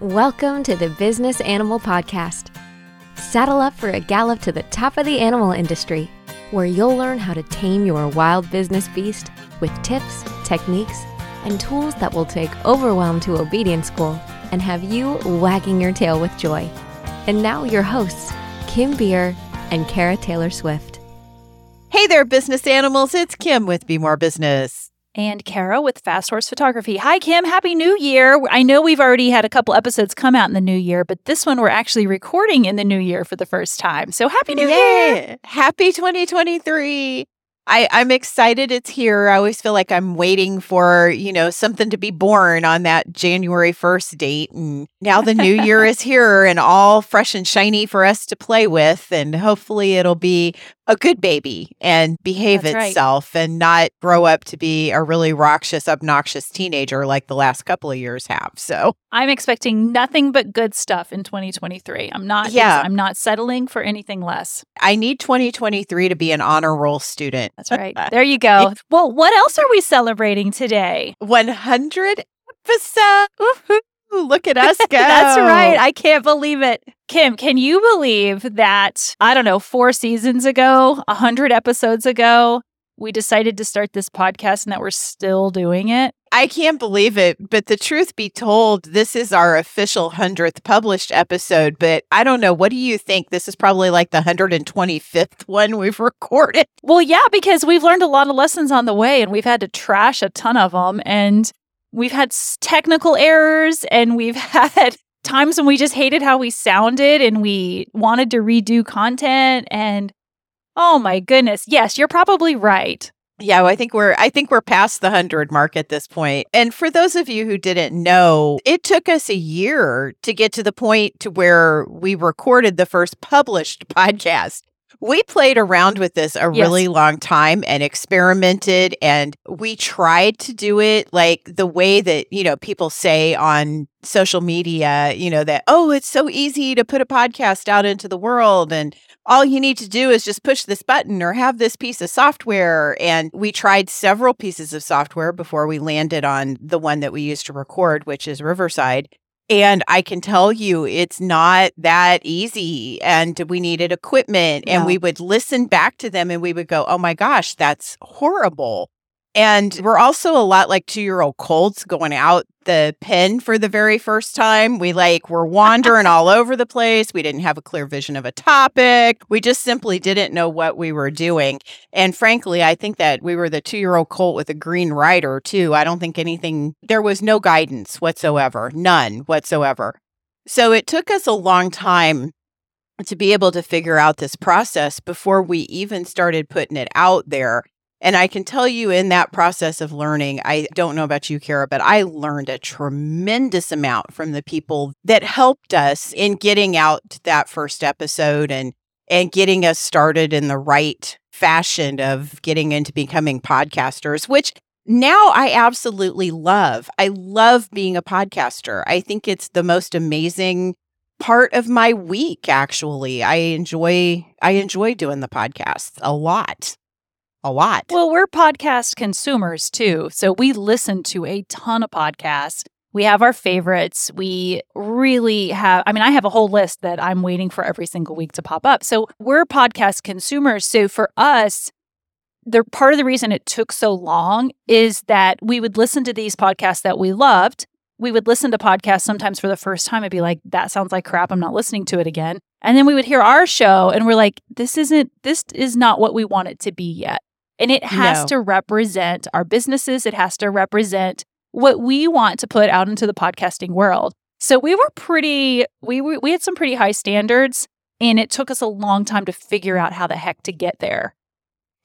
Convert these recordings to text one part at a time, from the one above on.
Welcome to the Business Animal Podcast. Saddle up for a gallop to the top of the animal industry, where you'll learn how to tame your wild business beast with tips, techniques, and tools that will take overwhelm to obedience school and have you wagging your tail with joy. And now, your hosts, Kim Beer and Kara Taylor Swift. Hey there, business animals. It's Kim with Be More Business and Kara with Fast Horse Photography. Hi, Kim. Happy New Year. I know we've already had a couple episodes come out in the new year, but this one we're actually recording in the new year for the first time. So happy New Yay. Year. Happy 2023. I, I'm excited it's here. I always feel like I'm waiting for, you know, something to be born on that January 1st date. And now the new year is here and all fresh and shiny for us to play with. And hopefully it'll be a good baby and behave That's itself right. and not grow up to be a really raucous, obnoxious teenager like the last couple of years have. So I'm expecting nothing but good stuff in 2023. I'm not yeah. I'm not settling for anything less. I need 2023 to be an honor roll student. That's right. there you go. well, what else are we celebrating today? 100 episodes. Look at us go. That's right. I can't believe it. Kim, can you believe that, I don't know, four seasons ago, 100 episodes ago, we decided to start this podcast and that we're still doing it? I can't believe it, but the truth be told, this is our official 100th published episode. But I don't know. What do you think? This is probably like the 125th one we've recorded. Well, yeah, because we've learned a lot of lessons on the way and we've had to trash a ton of them. And we've had technical errors and we've had times when we just hated how we sounded and we wanted to redo content and oh my goodness yes you're probably right yeah, well, I think we're I think we're past the 100 mark at this point. And for those of you who didn't know, it took us a year to get to the point to where we recorded the first published podcast we played around with this a yes. really long time and experimented and we tried to do it like the way that you know people say on social media you know that oh it's so easy to put a podcast out into the world and all you need to do is just push this button or have this piece of software and we tried several pieces of software before we landed on the one that we used to record which is riverside and I can tell you, it's not that easy. And we needed equipment, and we would listen back to them and we would go, oh my gosh, that's horrible. And we're also a lot like two year old colts going out the pen for the very first time. We like were wandering all over the place. We didn't have a clear vision of a topic. We just simply didn't know what we were doing. And frankly, I think that we were the two year old colt with a green rider too. I don't think anything, there was no guidance whatsoever, none whatsoever. So it took us a long time to be able to figure out this process before we even started putting it out there. And I can tell you in that process of learning, I don't know about you, Kara, but I learned a tremendous amount from the people that helped us in getting out that first episode and and getting us started in the right fashion of getting into becoming podcasters, which now I absolutely love. I love being a podcaster. I think it's the most amazing part of my week actually. I enjoy I enjoy doing the podcasts a lot a lot. Well, we're podcast consumers too. So we listen to a ton of podcasts. We have our favorites. We really have, I mean, I have a whole list that I'm waiting for every single week to pop up. So we're podcast consumers. So for us, the part of the reason it took so long is that we would listen to these podcasts that we loved. We would listen to podcasts sometimes for the first time and be like, that sounds like crap. I'm not listening to it again. And then we would hear our show and we're like, this isn't, this is not what we want it to be yet. And it has no. to represent our businesses, it has to represent what we want to put out into the podcasting world. So we were pretty we we had some pretty high standards and it took us a long time to figure out how the heck to get there.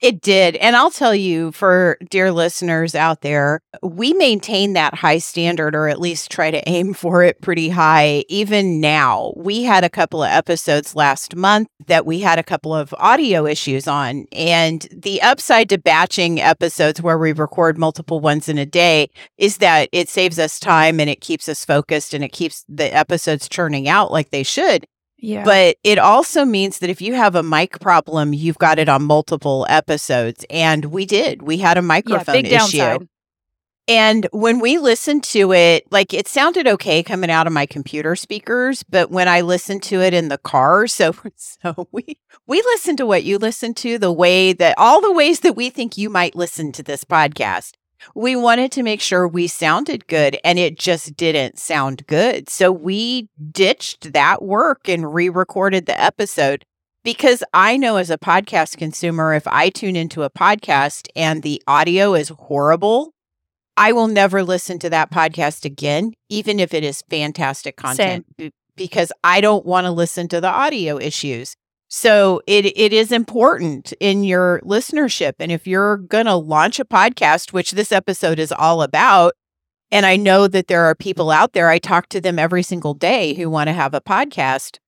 It did. And I'll tell you, for dear listeners out there, we maintain that high standard or at least try to aim for it pretty high. Even now, we had a couple of episodes last month that we had a couple of audio issues on. And the upside to batching episodes where we record multiple ones in a day is that it saves us time and it keeps us focused and it keeps the episodes churning out like they should. Yeah. But it also means that if you have a mic problem, you've got it on multiple episodes. And we did. We had a microphone yeah, issue. Downside. And when we listened to it, like it sounded okay coming out of my computer speakers, but when I listened to it in the car, so so we we listened to what you listen to, the way that all the ways that we think you might listen to this podcast. We wanted to make sure we sounded good and it just didn't sound good. So we ditched that work and re-recorded the episode because I know as a podcast consumer if I tune into a podcast and the audio is horrible, I will never listen to that podcast again, even if it is fantastic content, b- because I don't want to listen to the audio issues. So it it is important in your listenership. And if you're gonna launch a podcast, which this episode is all about, and I know that there are people out there, I talk to them every single day who want to have a podcast.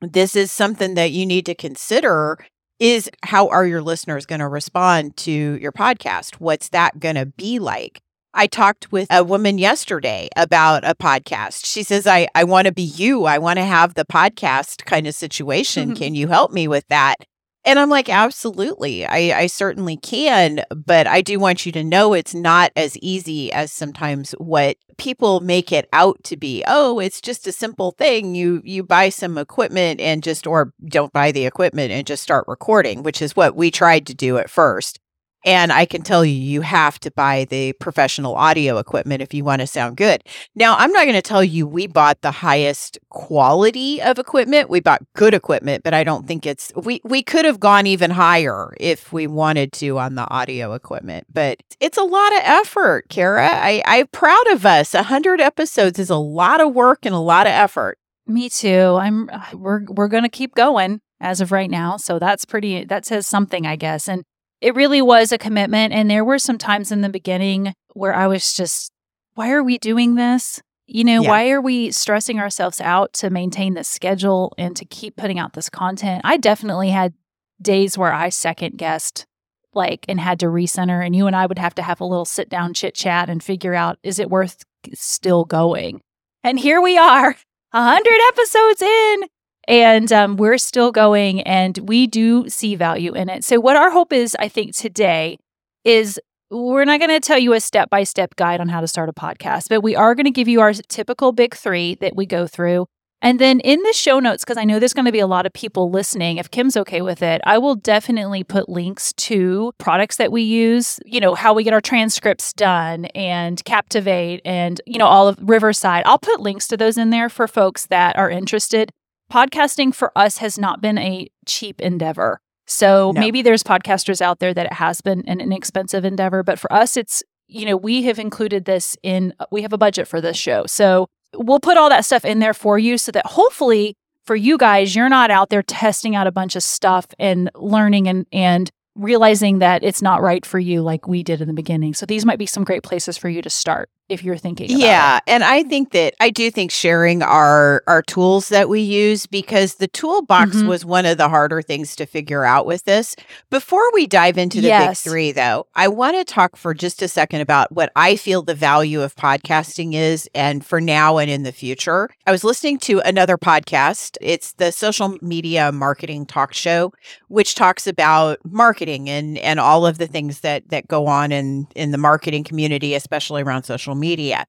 This is something that you need to consider is how are your listeners going to respond to your podcast? What's that going to be like? I talked with a woman yesterday about a podcast. She says, I, I want to be you. I want to have the podcast kind of situation. Mm-hmm. Can you help me with that? And I'm like, absolutely. I, I certainly can. But I do want you to know it's not as easy as sometimes what people make it out to be. Oh, it's just a simple thing. You you buy some equipment and just or don't buy the equipment and just start recording, which is what we tried to do at first. And I can tell you, you have to buy the professional audio equipment if you want to sound good. Now, I'm not going to tell you we bought the highest quality of equipment. We bought good equipment, but I don't think it's, we, we could have gone even higher if we wanted to on the audio equipment. But it's a lot of effort, Kara. I, I'm proud of us. A 100 episodes is a lot of work and a lot of effort. Me too. I'm, uh, we're, we're going to keep going as of right now. So that's pretty, that says something, I guess. And it really was a commitment. And there were some times in the beginning where I was just, why are we doing this? You know, yeah. why are we stressing ourselves out to maintain this schedule and to keep putting out this content? I definitely had days where I second guessed like and had to recenter and you and I would have to have a little sit down chit chat and figure out is it worth still going? And here we are, a hundred episodes in, and um, we're still going and we do see value in it. So, what our hope is, I think, today is we're not going to tell you a step by step guide on how to start a podcast, but we are going to give you our typical big three that we go through. And then in the show notes, because I know there's going to be a lot of people listening, if Kim's okay with it, I will definitely put links to products that we use, you know, how we get our transcripts done and Captivate and, you know, all of Riverside. I'll put links to those in there for folks that are interested podcasting for us has not been a cheap endeavor. So no. maybe there's podcasters out there that it has been an inexpensive endeavor, but for us, it's, you know, we have included this in, we have a budget for this show. So we'll put all that stuff in there for you so that hopefully for you guys, you're not out there testing out a bunch of stuff and learning and, and realizing that it's not right for you like we did in the beginning. So these might be some great places for you to start if you're thinking yeah it. and i think that i do think sharing our our tools that we use because the toolbox mm-hmm. was one of the harder things to figure out with this before we dive into the yes. big three though i want to talk for just a second about what i feel the value of podcasting is and for now and in the future i was listening to another podcast it's the social media marketing talk show which talks about marketing and and all of the things that that go on in in the marketing community especially around social social media.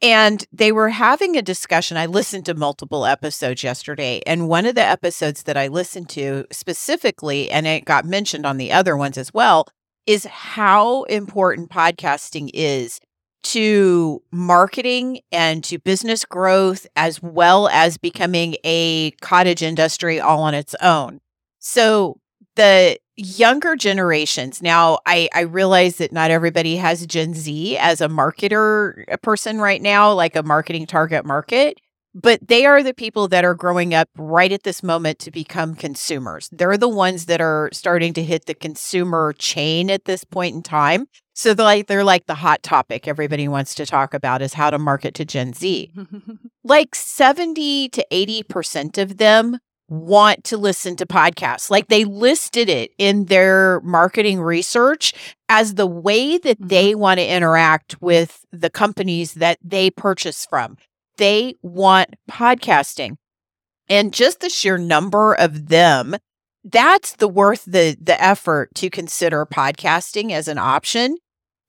And they were having a discussion. I listened to multiple episodes yesterday. And one of the episodes that I listened to specifically, and it got mentioned on the other ones as well, is how important podcasting is to marketing and to business growth, as well as becoming a cottage industry all on its own. So, the younger generations. Now I, I realize that not everybody has gen z as a marketer a person right now like a marketing target market but they are the people that are growing up right at this moment to become consumers. They're the ones that are starting to hit the consumer chain at this point in time. So they're like they're like the hot topic everybody wants to talk about is how to market to gen z. Like 70 to 80 percent of them want to listen to podcasts. Like they listed it in their marketing research as the way that mm-hmm. they want to interact with the companies that they purchase from. They want podcasting. And just the sheer number of them, that's the worth the the effort to consider podcasting as an option.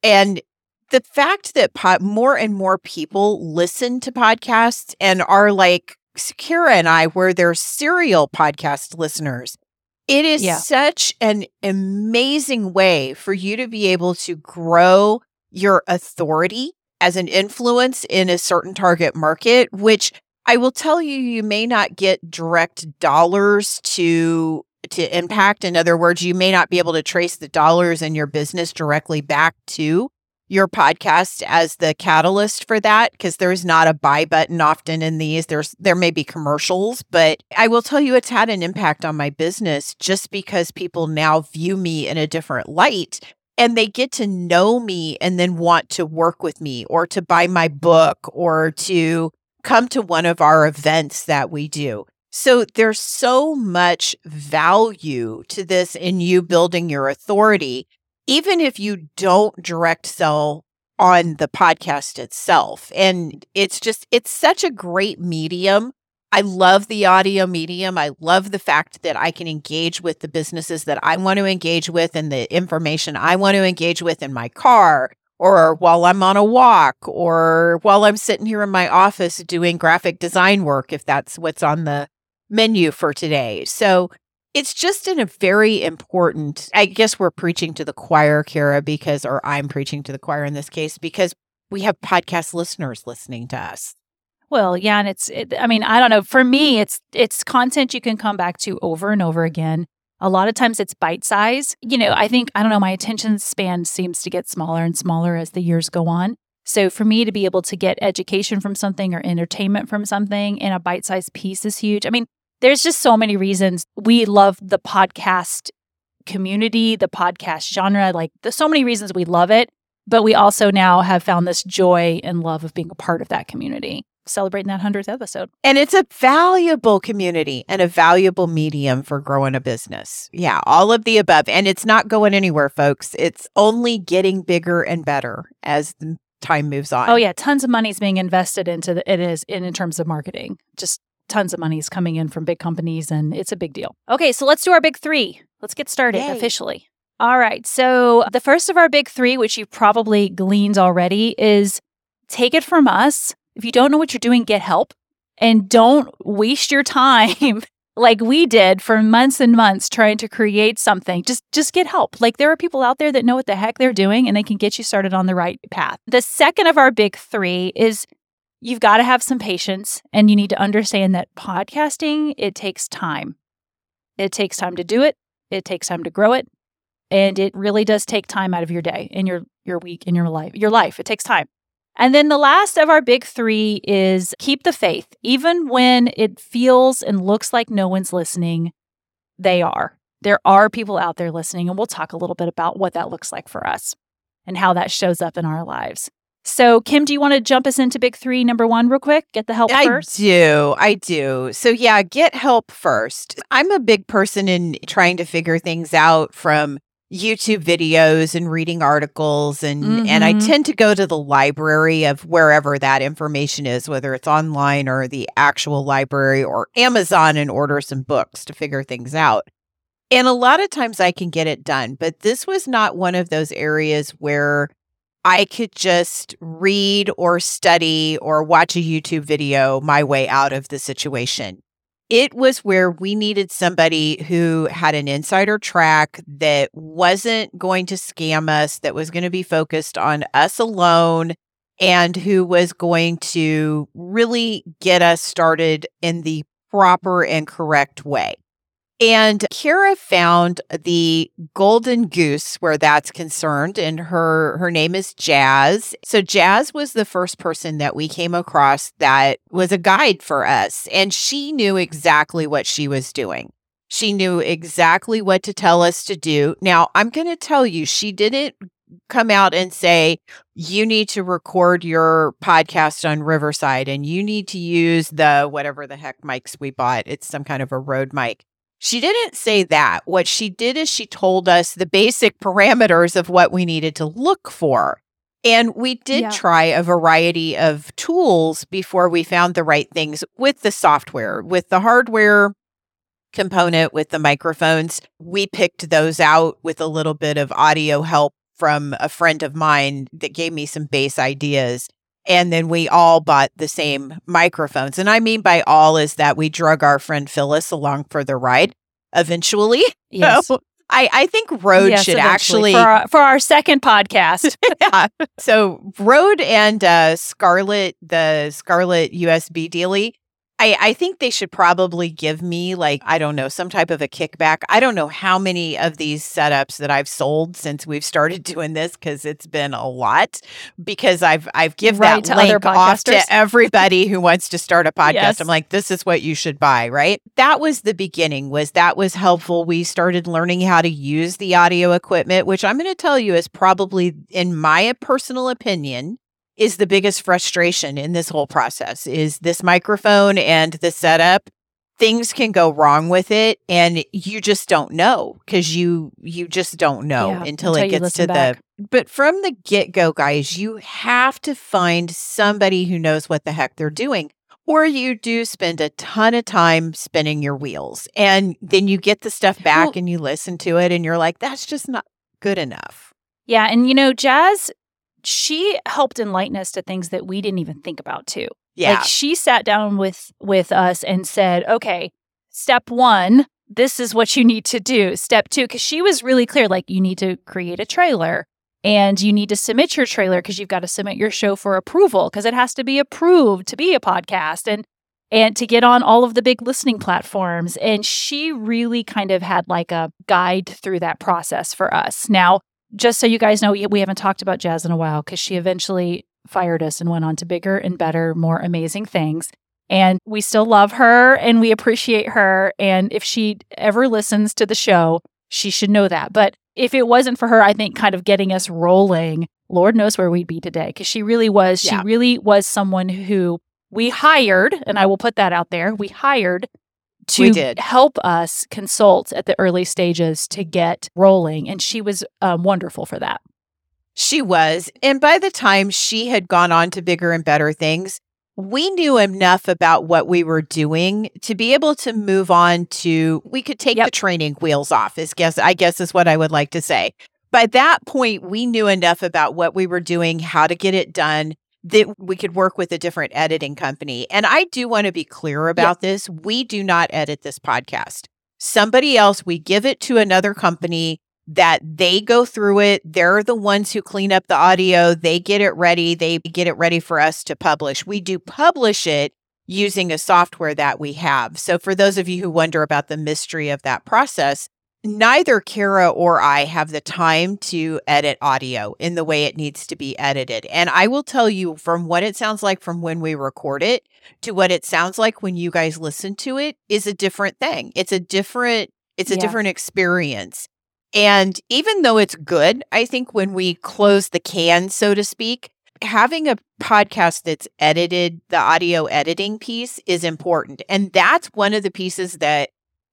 And the fact that po- more and more people listen to podcasts and are like Kara and I, were they're serial podcast listeners, it is Yeah. such an amazing way for you to be able to grow your authority as an influence in a certain target market, which I will tell you, you may not get direct dollars to to impact. In other words, you may not be able to trace the dollars in your business directly back to your podcast as the catalyst for that because there's not a buy button often in these. There's there may be commercials but i will tell you it's had an impact on my business just because people now view me in a different light and they get to know me and then want to work with me or to buy my book or to come to one of our events that we do. So there's so much value to this in you building your authority even if you don't direct sell on the podcast itself. And it's just, it's such a great medium. I love the audio medium. I love the fact that I can engage with the businesses that I want to engage with and the information I want to engage with in my car or while I'm on a walk or while I'm sitting here in my office doing graphic design work, if that's what's on the menu for today. So it's just in a very important i guess we're preaching to the choir kara because or i'm preaching to the choir in this case because we have podcast listeners listening to us Well, yeah, and it's it, I mean, I don't know. For me, it's it's content you can come back to over and over again. A lot of times it's bite size. You know, I think I don't know, my attention span seems to get smaller and smaller as the years go on. So for me to be able to get education from something or entertainment from something in a bite-sized piece is huge. I mean, there's just so many reasons. We love the podcast community, the podcast genre, like there's so many reasons we love it, but we also now have found this joy and love of being a part of that community celebrating that 100th episode. and it's a valuable community and a valuable medium for growing a business. Yeah all of the above. And it's not going anywhere folks. It's only getting bigger and better as the time moves on. Oh yeah, tons of money is being invested into the, it is in, in terms of marketing. Just tons of money is coming in from big companies and it's a big deal. Okay, so let's do our big 3. Let's get started Yay. officially. All right. So, the first of our big 3 which you've probably gleaned already is take it from us. If you don't know what you're doing, get help and don't waste your time like we did for months and months trying to create something just just get help like there are people out there that know what the heck they're doing and they can get you started on the right path the second of our big 3 is you've got to have some patience and you need to understand that podcasting it takes time it takes time to do it it takes time to grow it and it really does take time out of your day and your your week and your life your life it takes time and then the last of our big three is keep the faith. Even when it feels and looks like no one's listening, they are. There are people out there listening, and we'll talk a little bit about what that looks like for us and how that shows up in our lives. So, Kim, do you want to jump us into big three, number one, real quick? Get the help I first. do. I do. So, yeah, get help first. I'm a big person in trying to figure things out from YouTube videos and reading articles and and I Mhm. tend to go to the library of wherever that information is whether it's online or the actual library or Amazon and order some books to figure things out. And a lot of times I can get it done, but this was not one of those areas where I could just read or study or watch a YouTube video my way out of the situation. It was where we needed somebody who had an insider track that wasn't going to scam us, that was going to be focused on us alone, and who was going to really get us started in the proper and correct way. And Kara found the golden goose where that's concerned, and her her name is Jazz. So Jazz was the first person that we came across that was a guide for us, and she knew exactly what she was doing. She knew exactly what to tell us to do. Now, I'm going to tell you, she didn't come out and say, you need to record your podcast on Riverside and you need to use the whatever the heck mics we bought. It's some kind of a Rode mic. She didn't say that. What she did is she told us the basic parameters of what we needed to look for. And we did Yeah. try a variety of tools before we found the right things with the software, with the hardware component, with the microphones. We picked those out with a little bit of audio help from a friend of mine that gave me some base ideas. And then we all bought the same microphones. And I mean by all is that we drug our friend Phyllis along for the ride eventually. Yes. So I, I think Rode Yes, should eventually. actually. for our, for our second podcast. yeah. So Rode and uh, Scarlett, the Scarlett USB dealie, I, I think they should probably give me like, I don't know, some type of a kickback. I don't know how many of these setups that I've sold since we've started doing this because it's been a lot because I've I've give Right, that to other link off to everybody who wants to start a podcast. Yes. I'm like, this is what you should buy, right? That was the beginning, was that was helpful. We started learning how to use the audio equipment, which I'm going to tell you is probably, in my personal opinion, is the biggest frustration in this whole process is this microphone and the setup things can go wrong with it and you just don't know because you you just don't know Yeah, until, until it gets to back. the but from the get-go guys you have to find somebody who knows what the heck they're doing or you do spend a ton of time spinning your wheels and then you get the stuff back Well- and you listen to it and you're like that's just not good enough Yeah, and you know, Jazz, she helped enlighten us to things that we didn't even think about too. yeah Like she sat down with with us and said, "Okay, step 1, this is what you need to do. Step 2, cuz she was really clear like you need to create a trailer and you need to submit your trailer cuz you've got to submit your show for approval cuz it has to be approved to be a podcast and and to get on all of the big listening platforms and she really kind of had like a guide through that process for us. Now, just so you guys know, we we haven't talked about Jazz in a while because she eventually fired us and went on to bigger and better, more amazing things. And we still love her and we appreciate her. And if she ever listens to the show, she should know that. But if it wasn't for her, I think kind of getting us rolling, Lord knows where we'd be today because she really was, Yeah. she really was someone who we hired, and I will put that out there. We hired to did. help us consult at the early stages to get rolling. And she was um, wonderful for that. She was. And by the time she had gone on to bigger and better things, we knew enough about what we were doing to be able to move on to we could take Yep. the training wheels off is guess I guess is what I would like to say. By that point, we knew enough about what we were doing, how to get it done, that we could work with a different editing company. And I do want to be clear about this. We do not edit this podcast. Somebody else, we give it to another company that they go through it. They're the ones who clean up the audio. They get it ready. They get it ready for us to publish. We do publish it using a software that we have. So, for those of you who wonder about the mystery of that process, neither Kara or I have the time to edit audio in the way it needs to be edited. And I will tell you from what it sounds like from when we record it to what it sounds like when you guys listen to it is a different thing. It's a different it's a Yeah. different experience. And even though it's good, I think when we close the can, so to speak, having a podcast that's edited, the audio editing piece is important. And that's one of the pieces that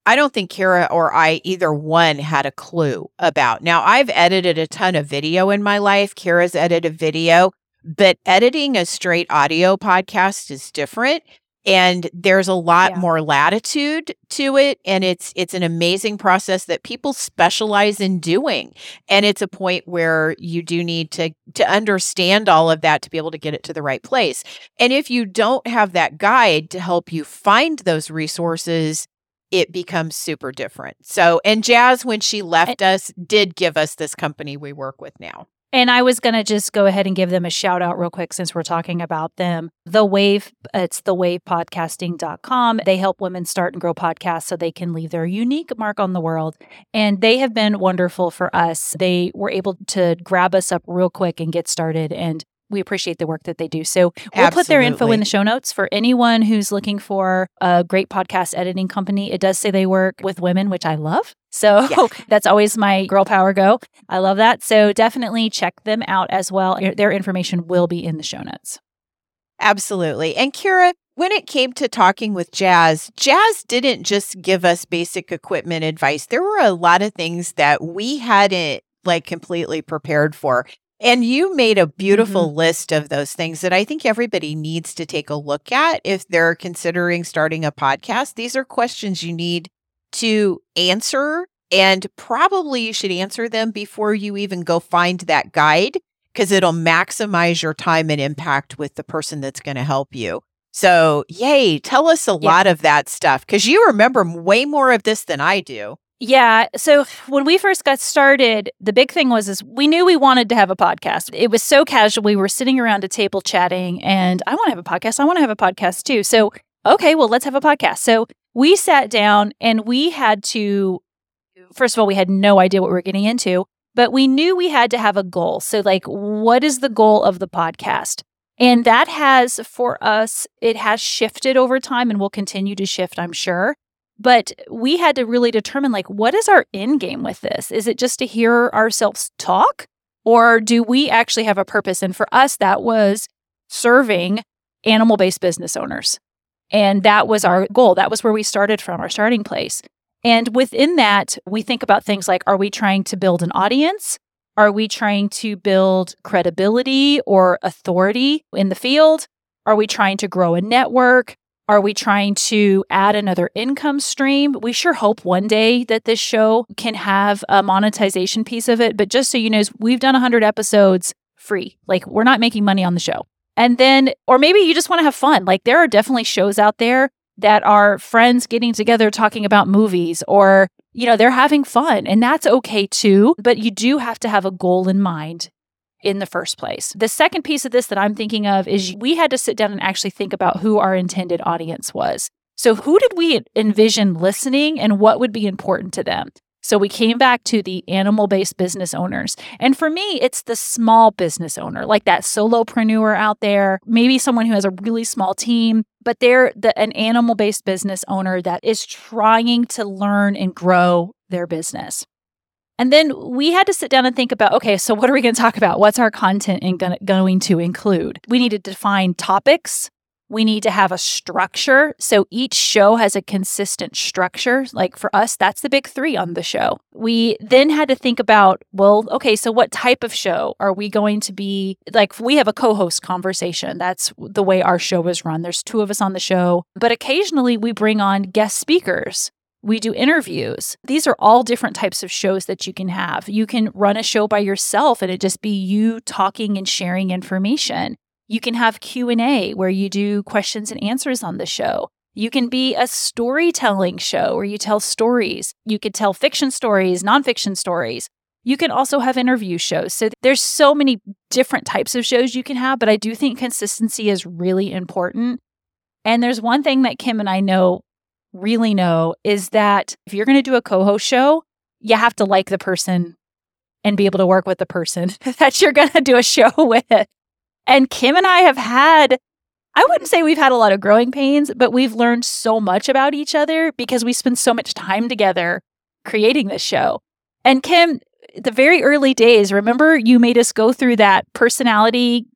I don't think Kara or I, either one, had a clue about. Now, I've edited a ton of video in my life. Kara's edited video, but editing a straight audio podcast is different. And there's a lot Yeah. more latitude to it. And it's it's an amazing process that people specialize in doing. And it's a point where you do need to to understand all of that to be able to get it to the right place. And if you don't have that guide to help you find those resources, it becomes super different. So, and Jazz, when she left us, did give us this company we work with now. And I was going to just go ahead and give them a shout out real quick since we're talking about them. The Wave, it's thewavepodcasting.com. They help women start and grow podcasts so they can leave their unique mark on the world. And they have been wonderful for us. They were able to grab us up real quick and get started. And we appreciate the work that they do. So we'll put their info in the show notes for anyone who's looking for a great podcast editing company. It does say they work with women, which I love. So Yeah. that's always my girl power go. I love that. So definitely check them out as well. Their information will be in the show notes. Absolutely. And Kara, when it came to talking with Jazz, Jazz didn't just give us basic equipment advice. There were a lot of things that we hadn't like completely prepared for. And you made a mm-hmm. beautiful list of those things that I think everybody needs to take a look at if they're considering starting a podcast. These are questions you need to answer And probably you should answer them before you even go find that guide because it'll maximize your time and impact with the person that's going to help you. So, yay, tell us a yeah. lot of that stuff because you remember way more of this than I do. Yeah. So when we first got started, the big thing was is we knew we wanted to have a podcast. It was so casual. We were sitting around a table chatting and I want to have a podcast. I want to have a podcast too. So, okay, well, let's have a podcast. So we sat down and we had to first of all, we had no idea what we were getting into, but we knew we had to have a goal. So like what is the goal of the podcast? And that has for us, it has shifted over time and will continue to shift, I'm sure. But we had to really determine like, what is our end game with this? Is it just to hear ourselves talk? Or do we actually have a purpose? And for us, that was serving animal based business owners. And that was our goal. That was where we started from, our starting place. And within that, we think about things like are we trying to build an audience? Are we trying to build credibility or authority in the field? Are we trying to grow a network? Are we trying to add another income stream? We sure hope one day that this show can have a monetization piece of it. But just so you know, we've done 100 episodes free. Like, we're not making money on the show. And then, or maybe you just want to have fun. Like, there are definitely shows out there that are friends getting together talking about movies or you know, they're having fun and that's okay too. But you do have to have a goal in mind in the first place. The second piece of this that I'm thinking of is we had to sit down and actually think about who our intended audience was. So, who did we envision listening and what would be important to them? So we came back to the animal based business owners. And for me, it's the small business owner, like that solopreneur out there, maybe someone who has a really small team, but they're the, an animal based business owner that is trying to learn and grow their business. And then we had to sit down and think about okay, so what are we going to talk about? What's our content in going to include? We need to define topics we need to have a structure. So each show has a consistent structure. Like for us, that's the big three on the show. We then had to think about, well, okay, so what type of show are we going to be? Like we have a co host conversation. That's the way our show is run. There's two of us on the show, but occasionally we bring on guest speakers. We do interviews. These are all different types of shows that you can have. You can run a show by yourself and it just be you talking and sharing information. You can have Q&A where you do questions and answers on the show. You can be a storytelling show where you tell stories. You could tell fiction stories, nonfiction stories. You can also have interview shows. So there's so many different types of shows you can have, but I do think consistency is really important. And there's one thing that Kim and I know, really know, is that if you're going to do a co host show, you have to like the person and be able to work with the person that you're going to do a show with. And Kim and I have had, I wouldn't say we've had a lot of growing pains, but we've learned so much about each other because we spend so much time together creating this show. And Kim, the very early days, remember you made us go through that personality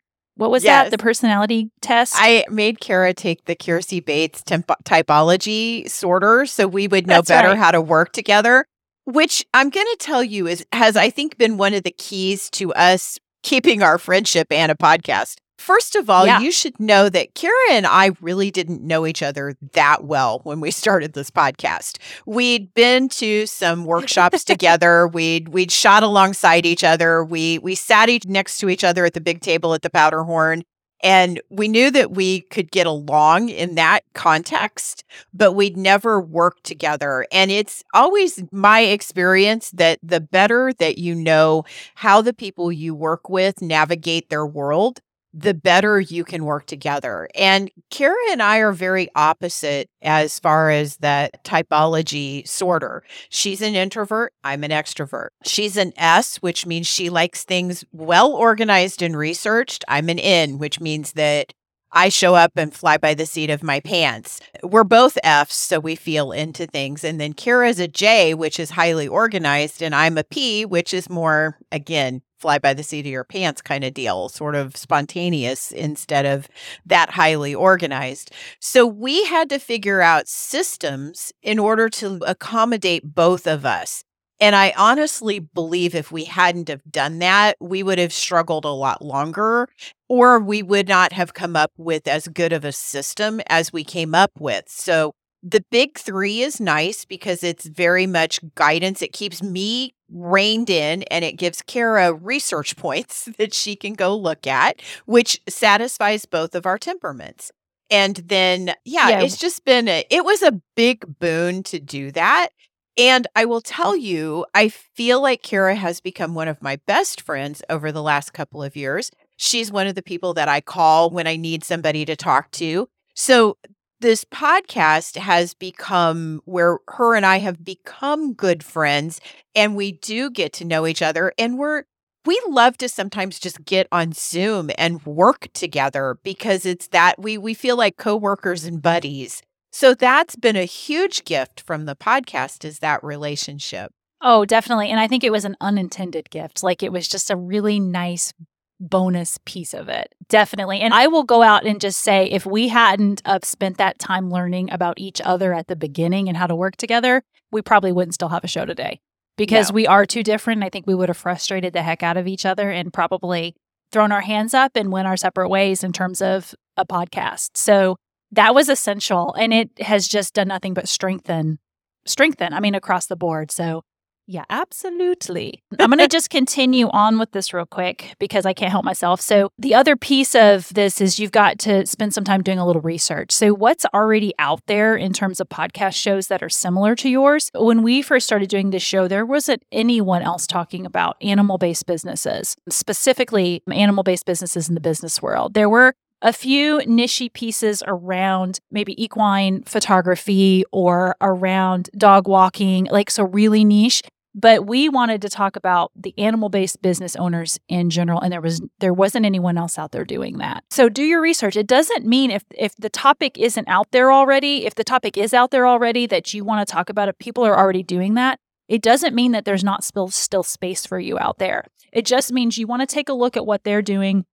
what was yes. that? The personality test? I made Kara take the Keirsey Bates temp- typology sorter so we would know That's better right. how to work together, which I'm going to tell you is has I think been one of the keys to us keeping our friendship and a podcast. First of all, yeah. you should know that Kara and I really didn't know each other that well when we started this podcast. We'd been to some workshops together. We'd we'd shot alongside each other. We we sat each next to each other at the big table at the Powderhorn. And we knew that we could get along in that context, but we'd never worked together. And it's always my experience that the better that you know how the people you work with navigate their world, the better you can work together. And Kara and I are very opposite as far as that typology sorter. She's an introvert, I'm an extrovert. She's an S, which means she likes things well organized and researched. I'm an N, which means that I show up and fly by the seat of my pants. We're both F's, so we feel into things. And then Kara's a J, which is highly organized, and I'm a P, which is more, again, fly by the seat of your pants kind of deal, sort of spontaneous instead of that highly organized. So we had to figure out systems in order to accommodate both of us. And I honestly believe if we hadn't have done that, we would have struggled a lot longer or we would not have come up with as good of a system as we came up with. So The big three is nice because it's very much guidance. It keeps me reined in and it gives Kara research points that she can go look at, which satisfies both of our temperaments. And then, yeah, Yeah. it's just been a, it was a big boon to do that. And I will tell you, I feel like Kara has become one of my best friends over the last couple of years. She's one of the people that I call when I need somebody to talk to. So this podcast has become where her and I have become good friends and we do get to know each other and we're we love to sometimes just get on Zoom and work together because it's that we we feel like coworkers and buddies. So that's been a huge gift from the podcast is that relationship. Oh, definitely. And I think it was an unintended gift. Like it was just a really nice bonus piece of it. Definitely. And I will go out and just say if we hadn't have spent that time learning about each other at the beginning and how to work together, we probably wouldn't still have a show today because No. we are too different. I think we would have frustrated the heck out of each other and probably thrown our hands up and went our separate ways in terms of a podcast. So that was essential and it has just done nothing but strengthen strengthen. I mean across the board. So yeah, absolutely. I'm going to just continue on with this real quick because I can't help myself. So, the other piece of this is you've got to spend some time doing a little research. So, what's already out there in terms of podcast shows that are similar to yours? When we first started doing this show, there wasn't anyone else talking about animal based businesses, specifically animal based businesses in the business world. There were a few niche pieces around maybe equine photography or around dog walking, like so really niche. But we wanted to talk about the animal-based business owners in general, and there was there wasn't anyone else out there doing that. So do your research. It doesn't mean if if the topic isn't out there already, if the topic is out there already that you want to talk about it, people are already doing that. It doesn't mean that there's not still still space for you out there. It just means you want to take a look at what they're doing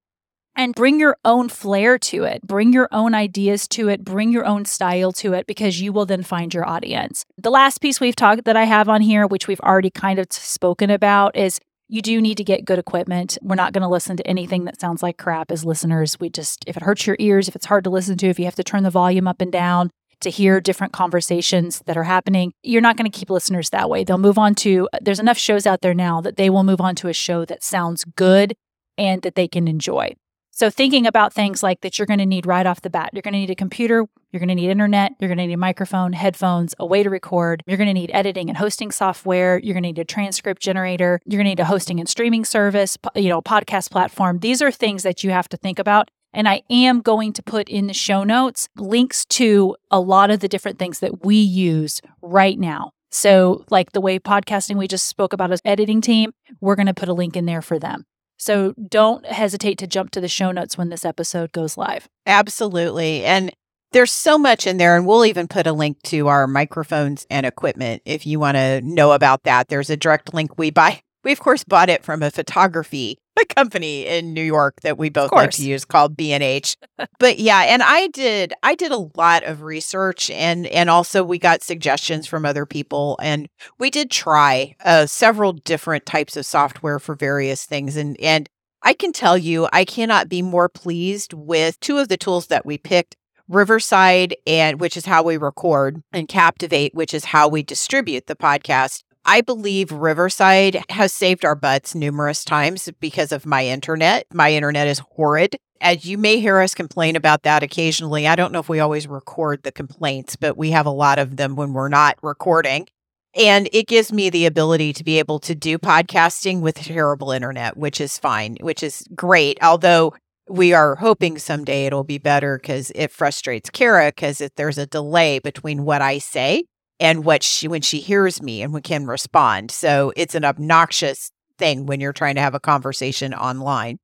and bring your own flair to it, bring your own ideas to it, bring your own style to it, because you will then find your audience. The last piece we've talked that I have on here, which we've already kind of spoken about, is you do need to get good equipment. We're not going to listen to anything that sounds like crap as listeners. We just, if it hurts your ears, if it's hard to listen to, if you have to turn the volume up and down, to hear different conversations that are happening, you're not going to keep listeners that way. They'll move on to, there's enough shows out there now that they will move on to a show that sounds good and that they can enjoy. So, thinking about things like that, you're going to need right off the bat. You're going to need a computer, you're going to need internet, you're going to need a microphone, headphones, a way to record. You're going to need editing and hosting software. You're going to need a transcript generator. You're going to need a hosting and streaming service, you know, podcast platform. These are things that you have to think about. And I am going to put in the show notes links to a lot of the different things that we use right now. So, like the Wave podcasting we just spoke about as editing team, we're going to put a link in there for them. So don't hesitate to jump to the show notes when this episode goes live. Absolutely. And there's so much in there, and we'll even put a link to our microphones and equipment if you want to know about that. There's a direct link we buy. We, of course, bought it from a photography company in New York that we both like to use called B&H. but yeah, and I did I did a lot of research and and also we got suggestions from other people and we did try uh, several different types of software for various things and and I can tell you I cannot be more pleased with two of the tools that we picked Riverside and which is how we record and Captivate which is how we distribute the podcast. I believe Riverside has saved our butts numerous times because of my internet. My internet is horrid. As you may hear us complain about that occasionally. I don't know if we always record the complaints, but we have a lot of them when we're not recording. And it gives me the ability to be able to do podcasting with terrible internet, which is fine, which is great. Although we are hoping someday it'll be better because it frustrates Kara because there's a delay between what I say and what she when she hears me and we can respond. So it's an obnoxious thing when you're trying to have a conversation online.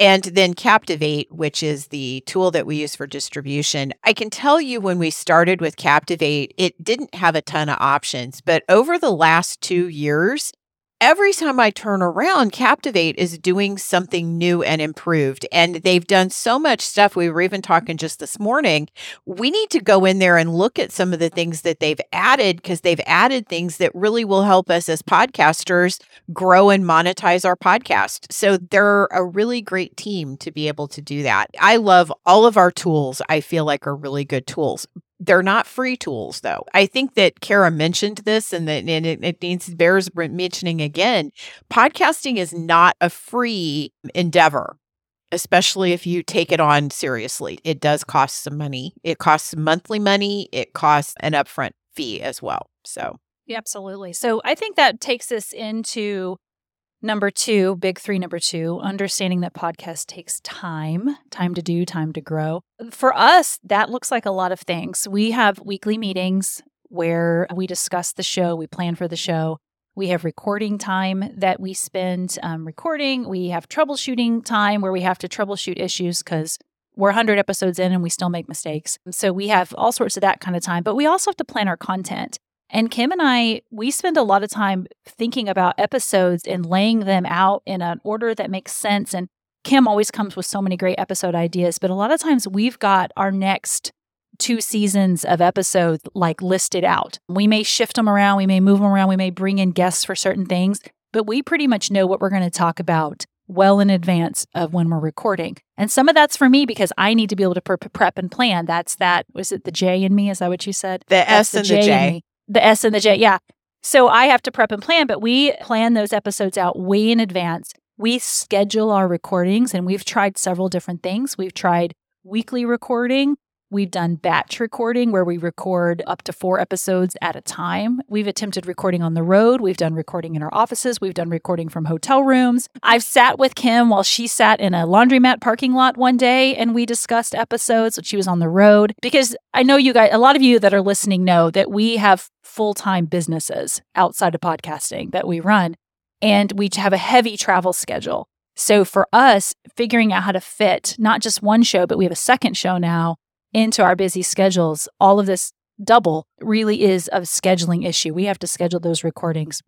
And then Captivate, which is the tool that we use for distribution. I can tell you when we started with Captivate, it didn't have a ton of options, but over the last 2 years, every time I turn around, Captivate is doing something new and improved. And they've done so much stuff. We were even talking just this morning. We need to go in there and look at some of the things that they've added because they've added things that really will help us as podcasters grow and monetize our podcast. So they're a really great team to be able to do that. I love all of our tools, I feel like are really good tools. They're not free tools, though. I think that Kara mentioned this, and that and it, it needs bears mentioning again. Podcasting is not a free endeavor, especially if you take it on seriously. It does cost some money. It costs monthly money. It costs an upfront fee as well. So, yeah, absolutely. So I think that takes us into Number two, big three, number two, understanding that podcast takes time, time to do, time to grow. For us, that looks like a lot of things. We have weekly meetings where we discuss the show, we plan for the show. We have recording time that we spend um, recording. We have troubleshooting time where we have to troubleshoot issues because we're 100 episodes in and we still make mistakes. So we have all sorts of that kind of time, but we also have to plan our content. And Kim and I, we spend a lot of time thinking about episodes and laying them out in an order that makes sense. And Kim always comes with so many great episode ideas, but a lot of times we've got our next two seasons of episodes like listed out. We may shift them around, we may move them around, we may bring in guests for certain things, but we pretty much know what we're going to talk about well in advance of when we're recording. And some of that's for me because I need to be able to prep and plan. That's that was it the J in me? Is that what you said? The that's S and the J. The J the S and the J. Yeah. So I have to prep and plan, but we plan those episodes out way in advance. We schedule our recordings and we've tried several different things. We've tried weekly recording. We've done batch recording where we record up to four episodes at a time. We've attempted recording on the road. We've done recording in our offices. We've done recording from hotel rooms. I've sat with Kim while she sat in a laundromat parking lot one day and we discussed episodes. She was on the road because I know you guys, a lot of you that are listening know that we have full time businesses outside of podcasting that we run and we have a heavy travel schedule. So for us, figuring out how to fit not just one show, but we have a second show now into our busy schedules, all of this double really is a scheduling issue. We have to schedule those recordings.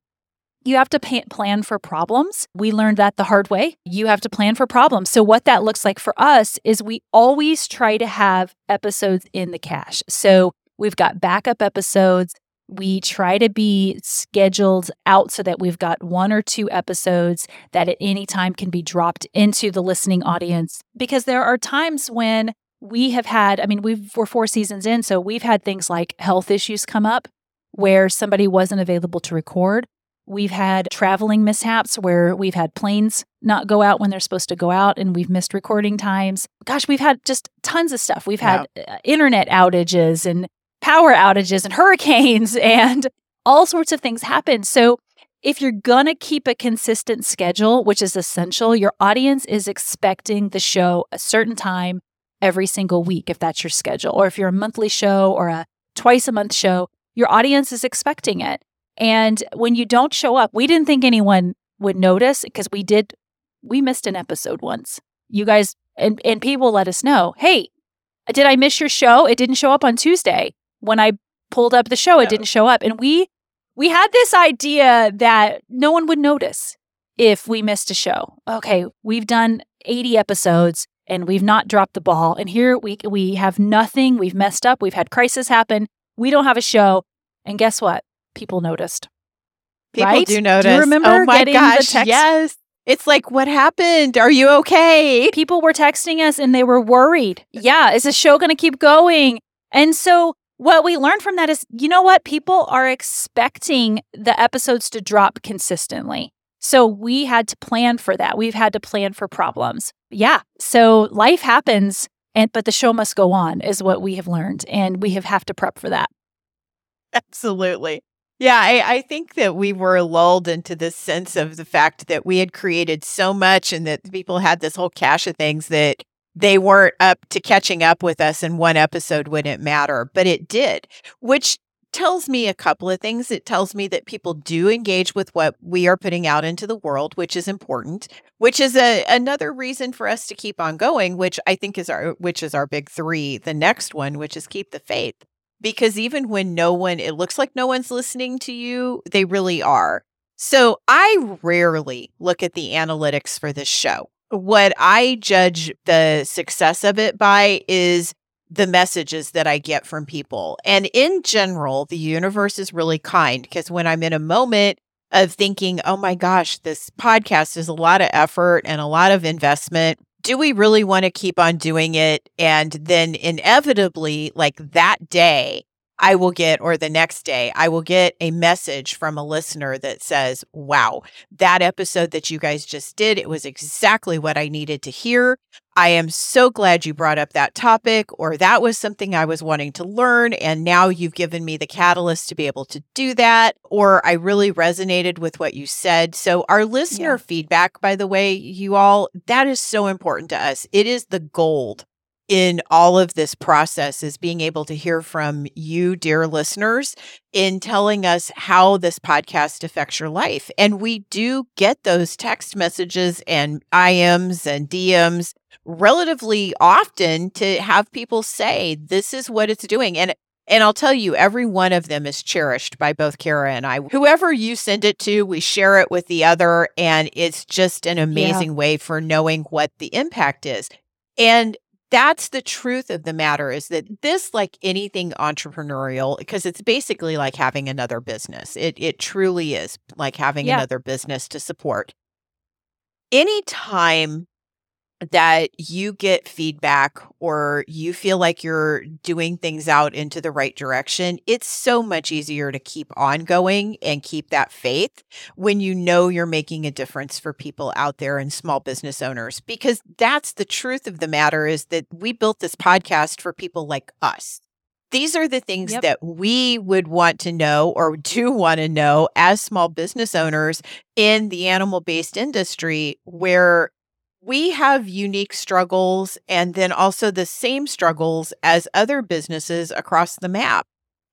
You have to pay, plan for problems. We learned that the hard way. You have to plan for problems. So, what that looks like for us is we always try to have episodes in the cache. So, we've got backup episodes. We try to be scheduled out so that we've got one or two episodes that at any time can be dropped into the listening audience. Because there are times when we have had, I mean, we've, we're four seasons in, so we've had things like health issues come up where somebody wasn't available to record. We've had traveling mishaps where we've had planes not go out when they're supposed to go out and we've missed recording times. Gosh, we've had just tons of stuff. We've had yeah. Uh, internet outages and power outages and hurricanes and all sorts of things happen. So, if you're going to keep a consistent schedule, which is essential, your audience is expecting the show a certain time every single week if that's your schedule. Or if you're a monthly show or a twice a month show, your audience is expecting it. And when you don't show up, we didn't think anyone would notice because we did, we missed an episode once. You guys, and, and people let us know, hey, did I miss your show? It didn't show up on Tuesday. When I pulled up the show, it didn't show up. And we, we had this idea that no one would notice if we missed a show. Okay, we've done 80 episodes and we've not dropped the ball. And here we we have nothing. We've messed up. We've had crisis happen. We don't have a show. And guess what? People noticed. People right? do notice. Do you oh remember oh my getting gosh, the text? Yes. It's like, what happened? Are you okay? People were texting us and they were worried. Yeah, is the show going to keep going? And so what we learned from that is, you know what? People are expecting the episodes to drop consistently. So we had to plan for that. We've had to plan for problems. Yeah. So life happens and but the show must go on is what we have learned and we have have to prep for that. Absolutely. Yeah, I, I think that we were lulled into this sense of the fact that we had created so much and that people had this whole cache of things that they weren't up to catching up with us and one episode wouldn't matter, but it did, which tells me a couple of things. It tells me that people do engage with what we are putting out into the world, which is important, which is a another reason for us to keep on going, which I think is our which is our big 3. The next one, which is keep the faith. Because even when no one it looks like no one's listening to you, they really are. So I rarely look at the analytics for this show. What I judge the success of it by is the messages that I get from people. And in general, the universe is really kind because when I'm in a moment of thinking, oh my gosh, this podcast is a lot of effort and a lot of investment, do we really want to keep on doing it? And then inevitably, like that day, I will get, or the next day, I will get a message from a listener that says, Wow, that episode that you guys just did, it was exactly what I needed to hear. I am so glad you brought up that topic, or that was something I was wanting to learn. And now you've given me the catalyst to be able to do that. Or I really resonated with what you said. So, our listener yeah. feedback, by the way, you all, that is so important to us. It is the gold in all of this process is being able to hear from you, dear listeners, in telling us how this podcast affects your life. And we do get those text messages and IMs and DMs relatively often to have people say, this is what it's doing. And and I'll tell you, every one of them is cherished by both Kara and I. Whoever you send it to, we share it with the other. And it's just an amazing yeah. way for knowing what the impact is. And that's the truth of the matter is that this like anything entrepreneurial because it's basically like having another business it it truly is like having yeah. another business to support anytime that you get feedback or you feel like you're doing things out into the right direction, it's so much easier to keep on going and keep that faith when you know you're making a difference for people out there and small business owners. Because that's the truth of the matter is that we built this podcast for people like us. These are the things yep. that we would want to know or do want to know as small business owners in the animal based industry where we have unique struggles and then also the same struggles as other businesses across the map.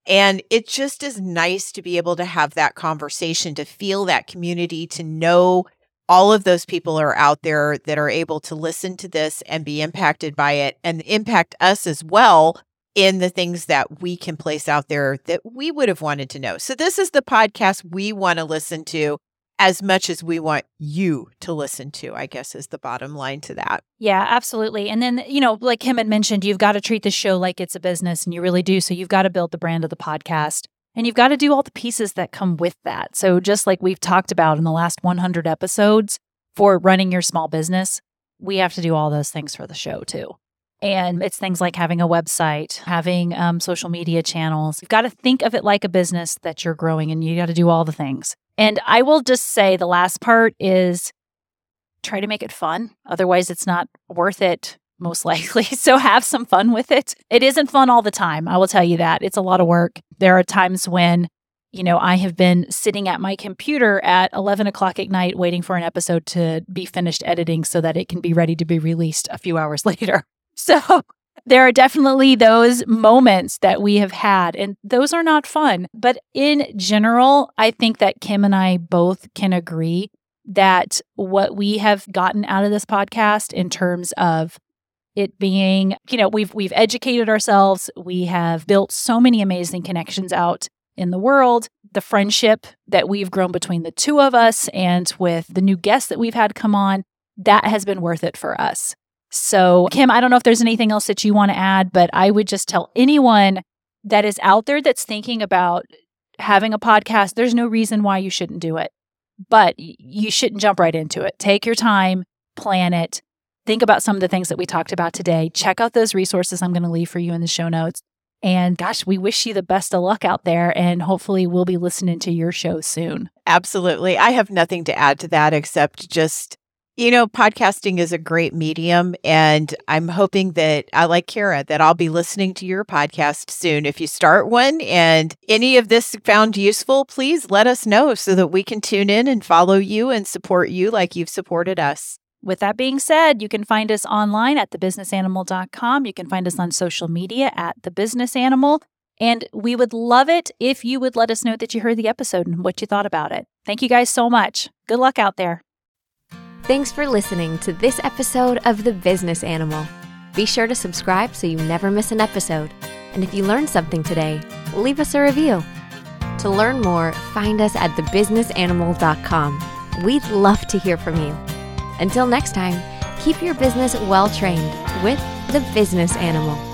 And it just is nice to be able to have that conversation, to feel that community, to know all of those people are out there that are able to listen to this and be impacted by it and impact us as well in the things that we can place out there that we would have wanted to know. So, this is the podcast we want to listen to as much as we want you to listen to, I guess is the bottom line to that. Yeah, absolutely. And then, you know, like Kim had mentioned, you've got to treat the show like it's a business, and you really do. So you've got to build the brand of the podcast. And you've got to do all the pieces that come with that. So, just like we've talked about in the last 100 episodes for running your small business, we have to do all those things for the show too. And it's things like having a website, having um, social media channels. You've got to think of it like a business that you're growing, and you got to do all the things. And I will just say the last part is try to make it fun. Otherwise, it's not worth it, most likely. So have some fun with it. It isn't fun all the time. I will tell you that. It's a lot of work. There are times when, you know, I have been sitting at my computer at 11 o'clock at night waiting for an episode to be finished editing so that it can be ready to be released a few hours later. So there are definitely those moments that we have had, and those are not fun. But in general, I think that Kim and I both can agree that what we have gotten out of this podcast in terms of it being, you know, we've we've educated ourselves, we have built so many amazing connections out in the world, the friendship that we've grown between the two of us and with the new guests that we've had come on, that has been worth it for us. So, Kim, I don't know if there's anything else that you want to add, but I would just tell anyone that is out there that's thinking about having a podcast, there's no reason why you shouldn't do it. But you shouldn't jump right into it. Take your time, plan it, think about some of the things that we talked about today. Check out those resources I'm going to leave for you in the show notes. And gosh, we wish you the best of luck out there. And hopefully, we'll be listening to your show soon. Absolutely. I have nothing to add to that except just you know, podcasting is a great medium, and I'm hoping that I like Kara that I'll be listening to your podcast soon. If you start one and any of this found useful, please let us know so that we can tune in and follow you and support you like you've supported us. With that being said, you can find us online at thebusinessanimal.com. You can find us on social media at thebusinessanimal. And we would love it if you would let us know that you heard the episode and what you thought about it. Thank you guys so much. Good luck out there. Thanks for listening to this episode of The Business Animal. Be sure to subscribe so you never miss an episode. And if you learned something today, leave us a review. To learn more, find us at thebusinessanimal.com. We'd love to hear from you. Until next time, keep your business well trained with The Business Animal.